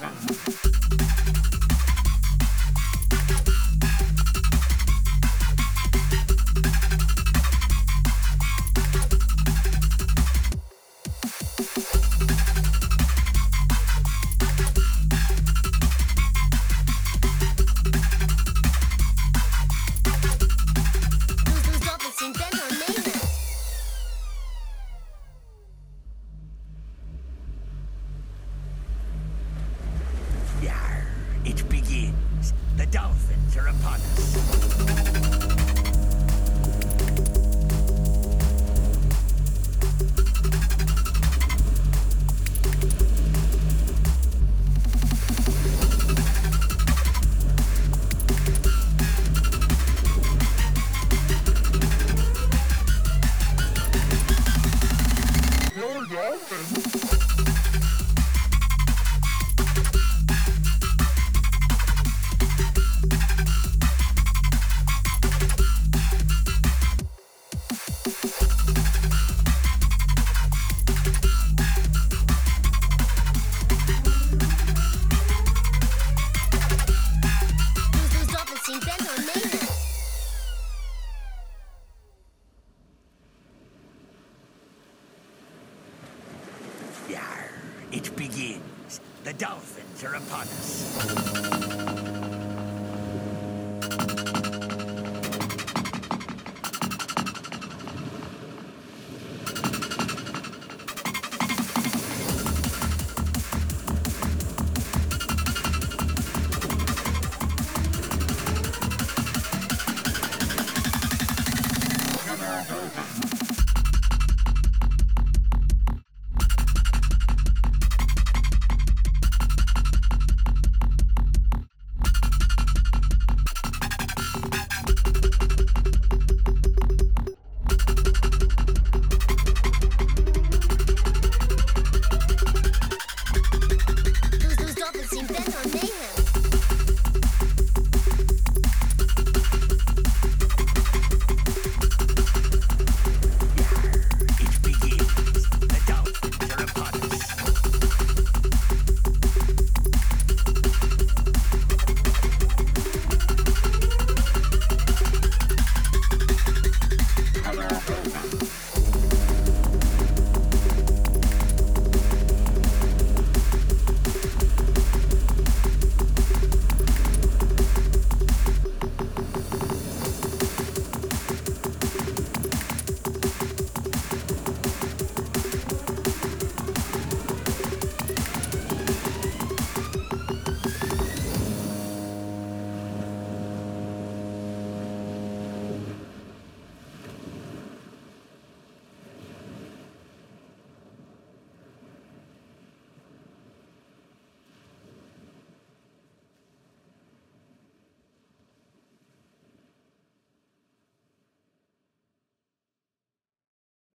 ですね。danger upon us. you. begins. The dolphins are upon us.